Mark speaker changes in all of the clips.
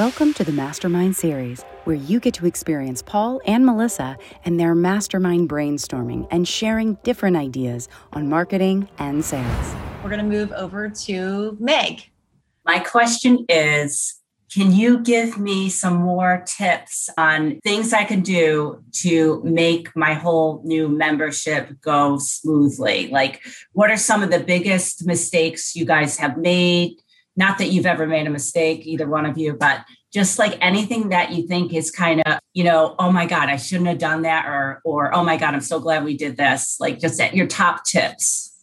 Speaker 1: Welcome to the Mastermind Series, where you get to experience Paul and Melissa and their mastermind brainstorming and sharing different ideas on marketing and sales.
Speaker 2: We're going to move over to Meg.
Speaker 3: My question is Can you give me some more tips on things I can do to make my whole new membership go smoothly? Like, what are some of the biggest mistakes you guys have made? Not that you've ever made a mistake, either one of you, but just like anything that you think is kind of, you know, oh my God, I shouldn't have done that, or or oh my God, I'm so glad we did this. Like just at your top tips.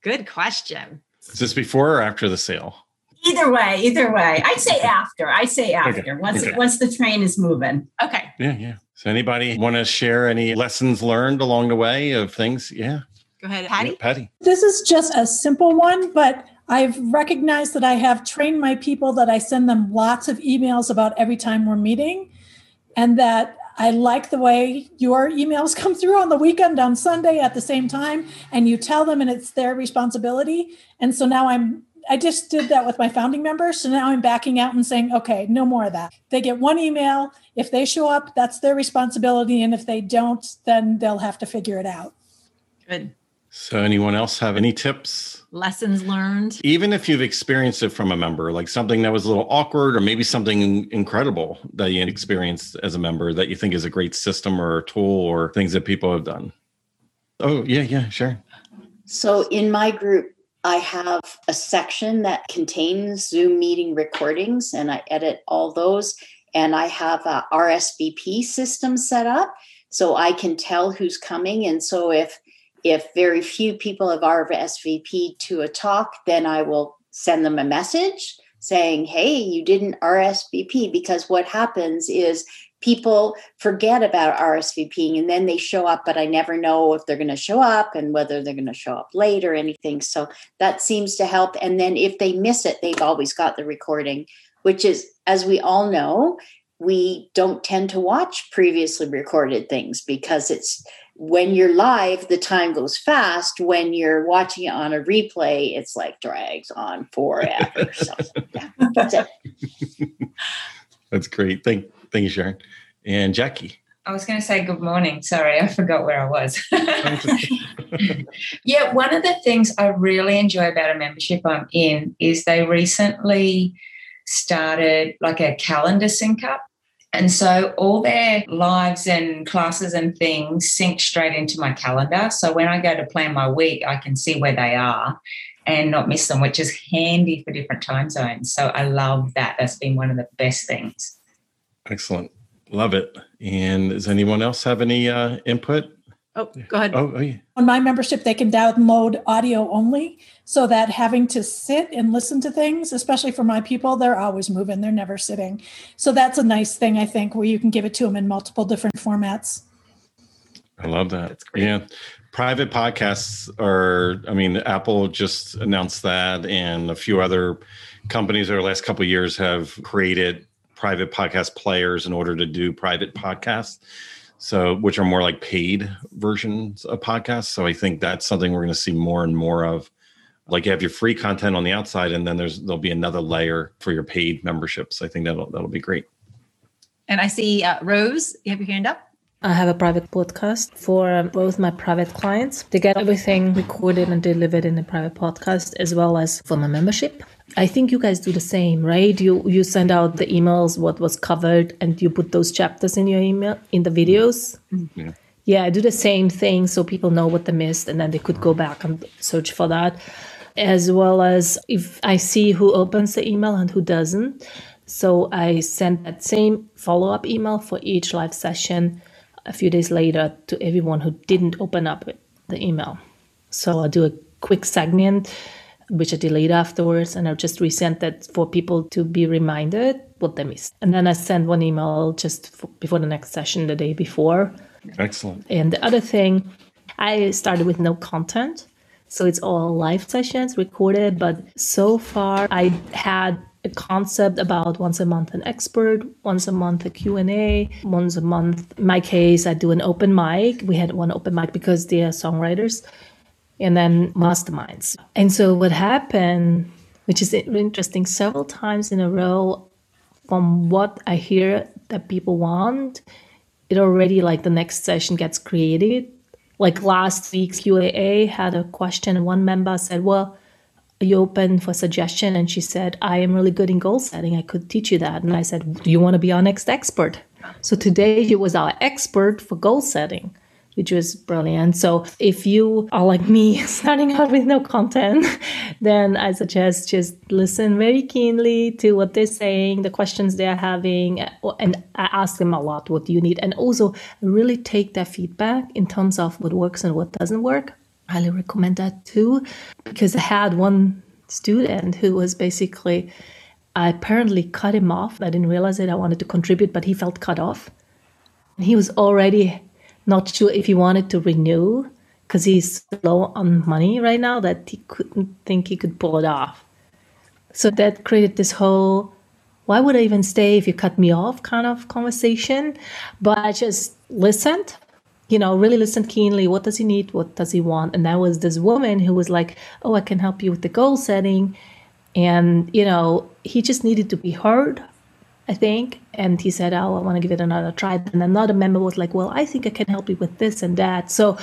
Speaker 2: Good question.
Speaker 4: Is this before or after the sale?
Speaker 3: Either way, either way. I'd say after. I say after.
Speaker 4: Okay,
Speaker 3: Once
Speaker 4: okay.
Speaker 3: once the train is moving.
Speaker 2: Okay.
Speaker 4: Yeah, yeah. So anybody want to share any lessons learned along the way of things? Yeah.
Speaker 2: Go ahead, Patty.
Speaker 4: Yeah, Patty.
Speaker 5: This is just a simple one, but I've recognized that I have trained my people that I send them lots of emails about every time we're meeting, and that I like the way your emails come through on the weekend on Sunday at the same time, and you tell them, and it's their responsibility. And so now I'm. I just did that with my founding members. So now I'm backing out and saying, okay, no more of that. They get one email. If they show up, that's their responsibility. And if they don't, then they'll have to figure it out.
Speaker 2: Good.
Speaker 4: So anyone else have any tips?
Speaker 2: Lessons learned.
Speaker 4: Even if you've experienced it from a member, like something that was a little awkward or maybe something incredible that you experienced as a member that you think is a great system or tool or things that people have done. Oh, yeah, yeah, sure.
Speaker 6: So in my group, I have a section that contains Zoom meeting recordings and I edit all those. And I have a RSVP system set up so I can tell who's coming. And so if if very few people have RSVP to a talk, then I will send them a message saying, hey, you didn't RSVP. Because what happens is people forget about RSVPing and then they show up, but I never know if they're going to show up and whether they're going to show up late or anything. So that seems to help. And then if they miss it, they've always got the recording, which is, as we all know, we don't tend to watch previously recorded things because it's when you're live, the time goes fast. When you're watching it on a replay, it's like drags on forever. so, yeah, that's it.
Speaker 4: That's great. Thank, thank you, Sharon. And Jackie.
Speaker 7: I was going to say good morning. Sorry, I forgot where I was. yeah, one of the things I really enjoy about a membership I'm in is they recently started like a calendar sync up. And so all their lives and classes and things sync straight into my calendar. So when I go to plan my week, I can see where they are and not miss them, which is handy for different time zones. So I love that. That's been one of the best things.
Speaker 4: Excellent. Love it. And does anyone else have any uh, input?
Speaker 2: Oh, go ahead.
Speaker 4: Oh, oh yeah.
Speaker 5: on my membership they can download audio only so that having to sit and listen to things especially for my people they're always moving they're never sitting so that's a nice thing i think where you can give it to them in multiple different formats
Speaker 4: I love that.
Speaker 2: That's great.
Speaker 4: Yeah. Private podcasts are, I mean, Apple just announced that, and a few other companies over the last couple of years have created private podcast players in order to do private podcasts. So, which are more like paid versions of podcasts. So, I think that's something we're going to see more and more of. Like you have your free content on the outside, and then there's there'll be another layer for your paid memberships. I think that'll that'll be great.
Speaker 2: And I see uh, Rose, you have your hand up.
Speaker 8: I have a private podcast for um, both my private clients. They get everything recorded and delivered in a private podcast, as well as for my membership. I think you guys do the same, right? You you send out the emails, what was covered, and you put those chapters in your email in the videos. Mm-hmm.
Speaker 4: Yeah.
Speaker 8: Yeah, I do the same thing so people know what they missed, and then they could go uh-huh. back and search for that. As well as if I see who opens the email and who doesn't. So I send that same follow up email for each live session a few days later to everyone who didn't open up the email. So I'll do a quick segment, which I delete afterwards, and I'll just resend that for people to be reminded what they missed. And then I send one email just before the next session the day before.
Speaker 4: Excellent.
Speaker 8: And the other thing, I started with no content. So it's all live sessions recorded, but so far I had a concept about once a month an expert, once a month a Q&A, once a month. In my case, I do an open mic. We had one open mic because they are songwriters and then masterminds. And so what happened, which is interesting, several times in a row, from what I hear that people want, it already like the next session gets created like last week's Q&A had a question, and one member said, Well, you open for suggestion? And she said, I am really good in goal setting. I could teach you that. And I said, Do you want to be our next expert? So today she was our expert for goal setting which was brilliant. So if you are like me, starting out with no content, then I suggest just listen very keenly to what they're saying, the questions they're having, and I ask them a lot, what you need? And also really take their feedback in terms of what works and what doesn't work. Highly recommend that too, because I had one student who was basically, I apparently cut him off. I didn't realize it. I wanted to contribute, but he felt cut off. And he was already not sure if he wanted to renew because he's low on money right now that he couldn't think he could pull it off. So that created this whole why would I even stay if you cut me off kind of conversation. But I just listened, you know, really listened keenly. What does he need? What does he want? And that was this woman who was like, Oh, I can help you with the goal setting. And, you know, he just needed to be heard I think. And he said, Oh, I want to give it another try. And another member was like, Well, I think I can help you with this and that. So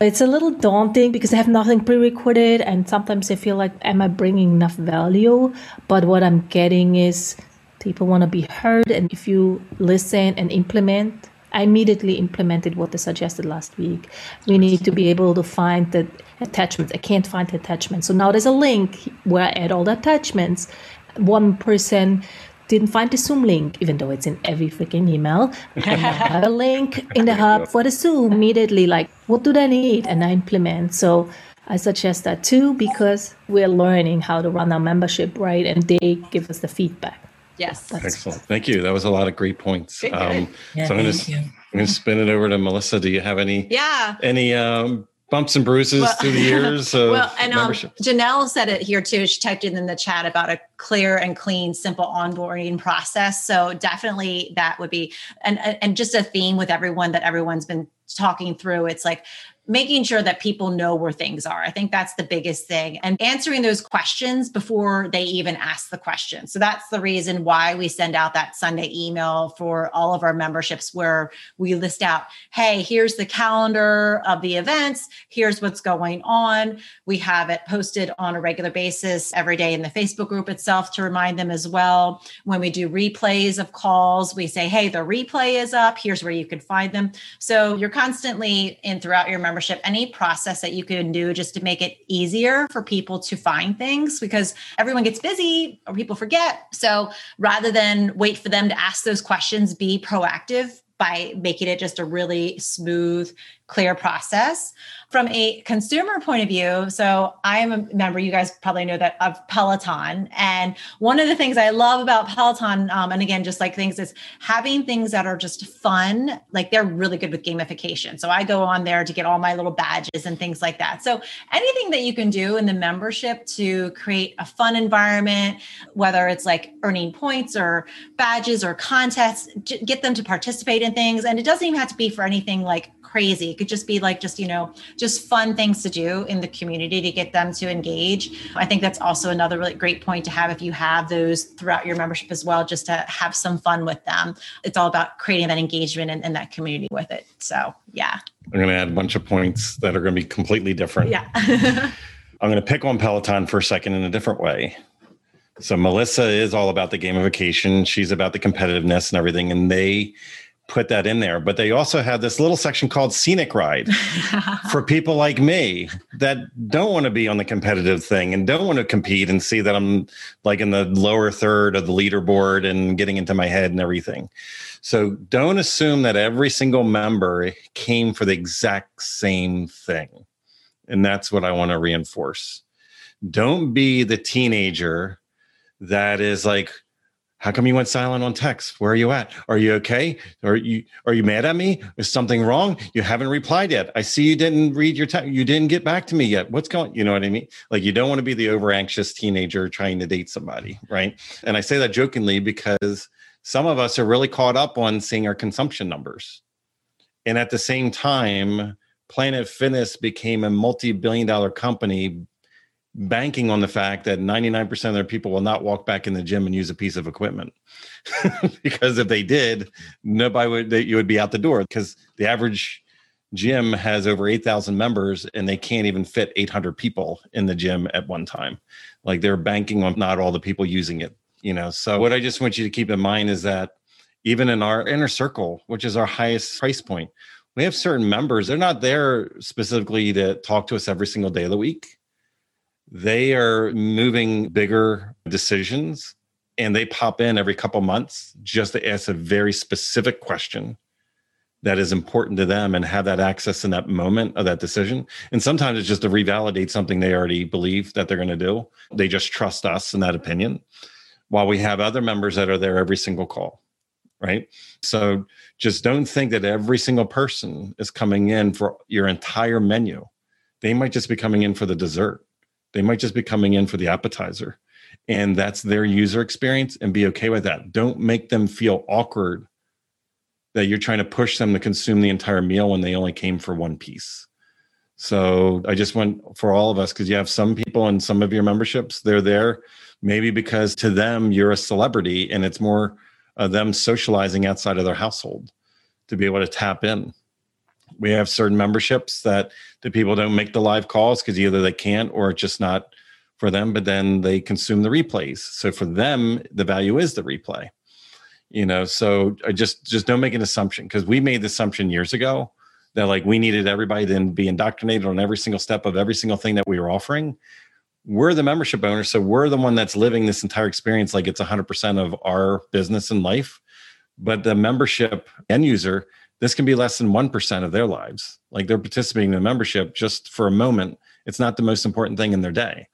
Speaker 8: it's a little daunting because I have nothing pre recorded. And sometimes I feel like, Am I bringing enough value? But what I'm getting is people want to be heard. And if you listen and implement, I immediately implemented what they suggested last week. We need to be able to find the attachments. I can't find the attachments. So now there's a link where I add all the attachments. One person didn't find the Zoom link, even though it's in every freaking email. I have a link in the hub for the Zoom immediately. Like, what do they need? And I implement. So I suggest that too because we're learning how to run our membership right, and they give us the feedback.
Speaker 9: Yes,
Speaker 4: That's excellent. Thank you. That was a lot of great points. Um, yeah, so I'm going to I'm going to spin it over to Melissa. Do you have any?
Speaker 9: Yeah.
Speaker 4: Any um, bumps and bruises well, through the years well
Speaker 9: and um, janelle said it here too. She typed it in the chat about a clear and clean simple onboarding process. So definitely that would be and and just a theme with everyone that everyone's been talking through. It's like making sure that people know where things are. I think that's the biggest thing and answering those questions before they even ask the question. So that's the reason why we send out that Sunday email for all of our memberships where we list out, hey, here's the calendar of the events, here's what's going on. We have it posted on a regular basis every day in the Facebook group itself to remind them as well. When we do replays of calls, we say, hey, the replay is up, here's where you can find them. So you're constantly in throughout your membership any process that you can do just to make it easier for people to find things because everyone gets busy or people forget. So rather than wait for them to ask those questions, be proactive by making it just a really smooth, clear process from a consumer point of view, so I am a member, you guys probably know that of Peloton. And one of the things I love about Peloton, um, and again, just like things is having things that are just fun, like they're really good with gamification. So I go on there to get all my little badges and things like that. So anything that you can do in the membership to create a fun environment, whether it's like earning points or badges or contests, get them to participate in things. And it doesn't even have to be for anything like crazy. It could just be like just, you know, just fun things to do in the community to get them to engage. I think that's also another really great point to have if you have those throughout your membership as well, just to have some fun with them. It's all about creating that engagement and, and that community with it. So, yeah.
Speaker 4: I'm going to add a bunch of points that are going to be completely different.
Speaker 9: Yeah.
Speaker 4: I'm going to pick on Peloton for a second in a different way. So Melissa is all about the gamification. She's about the competitiveness and everything. And they put that in there. But they also have this little section called Scenic Ride for people like me that don't want to be on the competitive thing and don't want to compete and see that I'm like in the lower third of the leaderboard and getting into my head and everything. So don't assume that every single member came for the exact same thing. And that's what I want to reinforce. Don't be the teenager that is like, how come you went silent on text? Where are you at? Are you okay? Are you are you mad at me? Is something wrong? You haven't replied yet. I see you didn't read your text. You didn't get back to me yet. What's going? You know what I mean? Like you don't want to be the over anxious teenager trying to date somebody, right? And I say that jokingly because some of us are really caught up on seeing our consumption numbers, and at the same time, Planet Fitness became a multi-billion dollar company banking on the fact that 99% of their people will not walk back in the gym and use a piece of equipment. Because if they did nobody would they, you would be out the door because the average gym has over 8000 members and they can't even fit 800 people in the gym at one time. Like they're banking on not all the people using it you know? So what i just want you to keep in mind is that even in our inner circle which is our highest price point we have certain members they're not there specifically to talk to us every single day of the week they are moving bigger decisions and they pop in every couple months just to ask a very specific question that is important to them and have that access in that moment of that decision. And sometimes it's just to revalidate something they already believe that they're going to do. They just trust us in that opinion. While we have other members that are there every single call, right? So just don't think that every single person is coming in for your entire menu. They might just be coming in for the dessert they might just be coming in for the appetizer. And that's their user experience and be okay with that. Don't make them feel awkward that you're trying to push them to consume the entire meal when they only came for one piece. So I just want for all of us, because you have some people in some of your memberships, they're there maybe because to them you're a celebrity and it's more of them socializing outside of their household to be able to tap in we have certain memberships that the people don't make the live calls because either they can't or it's just not for them but then they consume the replays. So for them the value is the replay you know? So i just just don't make an assumption because we made the assumption years ago that like we needed everybody to be indoctrinated on every single step of every single thing that we were offering. We're the membership owner so we're the one that's living this entire experience like it's 100% of our business and life. But the membership end user this can be less than 1% of their lives. Like they're participating in the membership just for a moment. It's not the most important thing in their day.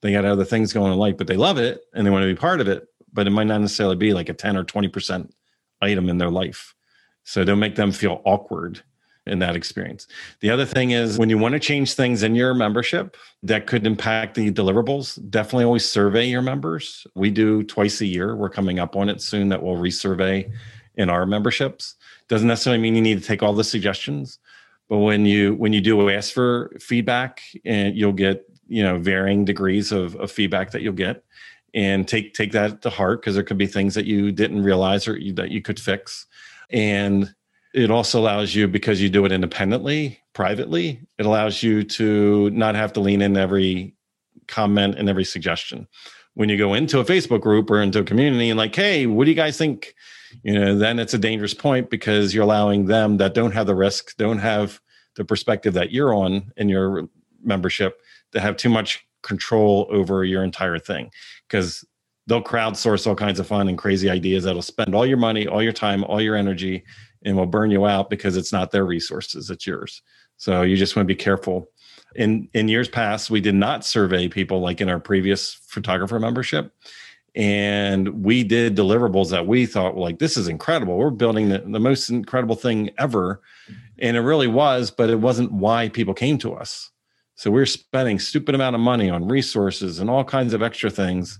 Speaker 4: They got other things going on in life, but they love it and they want to be part of it. But it might not necessarily be like a 10 or 20% item in their life. So don't make them feel awkward in that experience. The other thing is when you want to change things in your membership that could impact the deliverables, definitely always survey your members. We do twice a year. We're coming up on it soon that we'll resurvey in our memberships. Doesn't necessarily mean you need to take all the suggestions, but when you when you do ask for feedback, and you'll get you know varying degrees of, of feedback that you'll get, and take take that to heart because there could be things that you didn't realize or you, that you could fix, and it also allows you because you do it independently privately it allows you to not have to lean in every comment and every suggestion when you go into a facebook group or into a community and like hey what do you guys think? You know then it's a dangerous point because you're allowing them that don't have the risk don't have the perspective that you're on in your membership to have too much control over your entire thing. Because they'll crowdsource all kinds of fun and crazy ideas that'll spend all your money all your time all your energy and will burn you out because it's not their resources it's yours. So you just want to be careful in in years past we did not survey people like in our previous photographer membership. And we did deliverables that we thought like this is incredible. We're building the, the most incredible thing ever. And it really was but it wasn't why people came to us. So we we're spending stupid amount of money on resources and all kinds of extra things.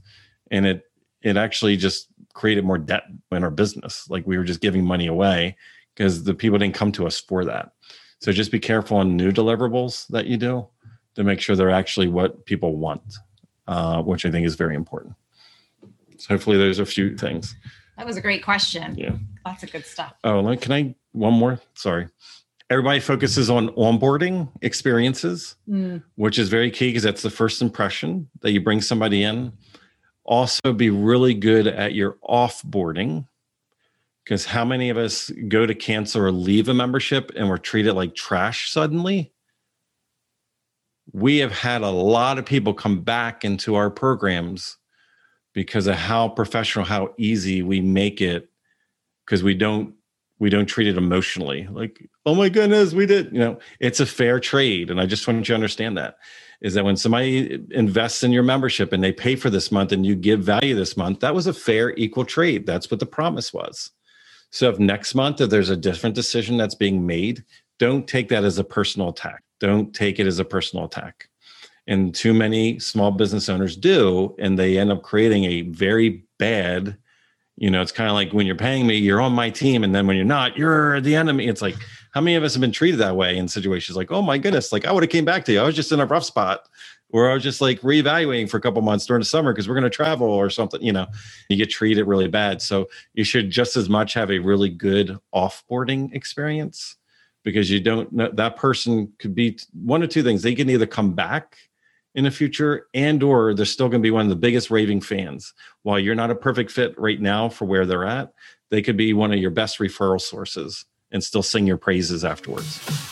Speaker 4: And it it actually just created more debt in our business. Like we were just giving money away because the people didn't come to us for that so just be careful on new deliverables that you do to make sure they're actually what people want uh, which i think is very important so hopefully there's a few things.
Speaker 9: That was a great question.
Speaker 4: Yeah.
Speaker 9: Lots of good stuff.
Speaker 4: Oh, can I one more? Sorry. Everybody focuses on onboarding experiences, mm. which is very key because that's the first impression that you bring somebody in. Also, be really good at your offboarding because how many of us go to cancel or leave a membership and we're treated like trash suddenly? We have had a lot of people come back into our programs because of how professional, how easy we make it because we don't We don't treat it emotionally like, oh my goodness, we did. You know, it's a fair trade. And I just want you to understand that is that when somebody invests in your membership and they pay for this month and you give value this month, that was a fair, equal trade. That's what the promise was. So if next month, if there's a different decision that's being made, don't take that as a personal attack. Don't take it as a personal attack. And too many small business owners do, and they end up creating a very bad you know it's kind of like when you're paying me you're on my team and then when you're not you're the enemy it's like how many of us have been treated that way in situations like oh my goodness like i would have came back to you i was just in a rough spot or i was just like reevaluating for a couple months during the summer because we're going to travel or something you know you get treated really bad. So you should just as much have a really good offboarding experience because you don't know that person could be one of two things. They can either come back in the future and or they're still going to be one of the biggest raving fans. While you're not a perfect fit right now for where they're at they could be one of your best referral sources and still sing your praises afterwards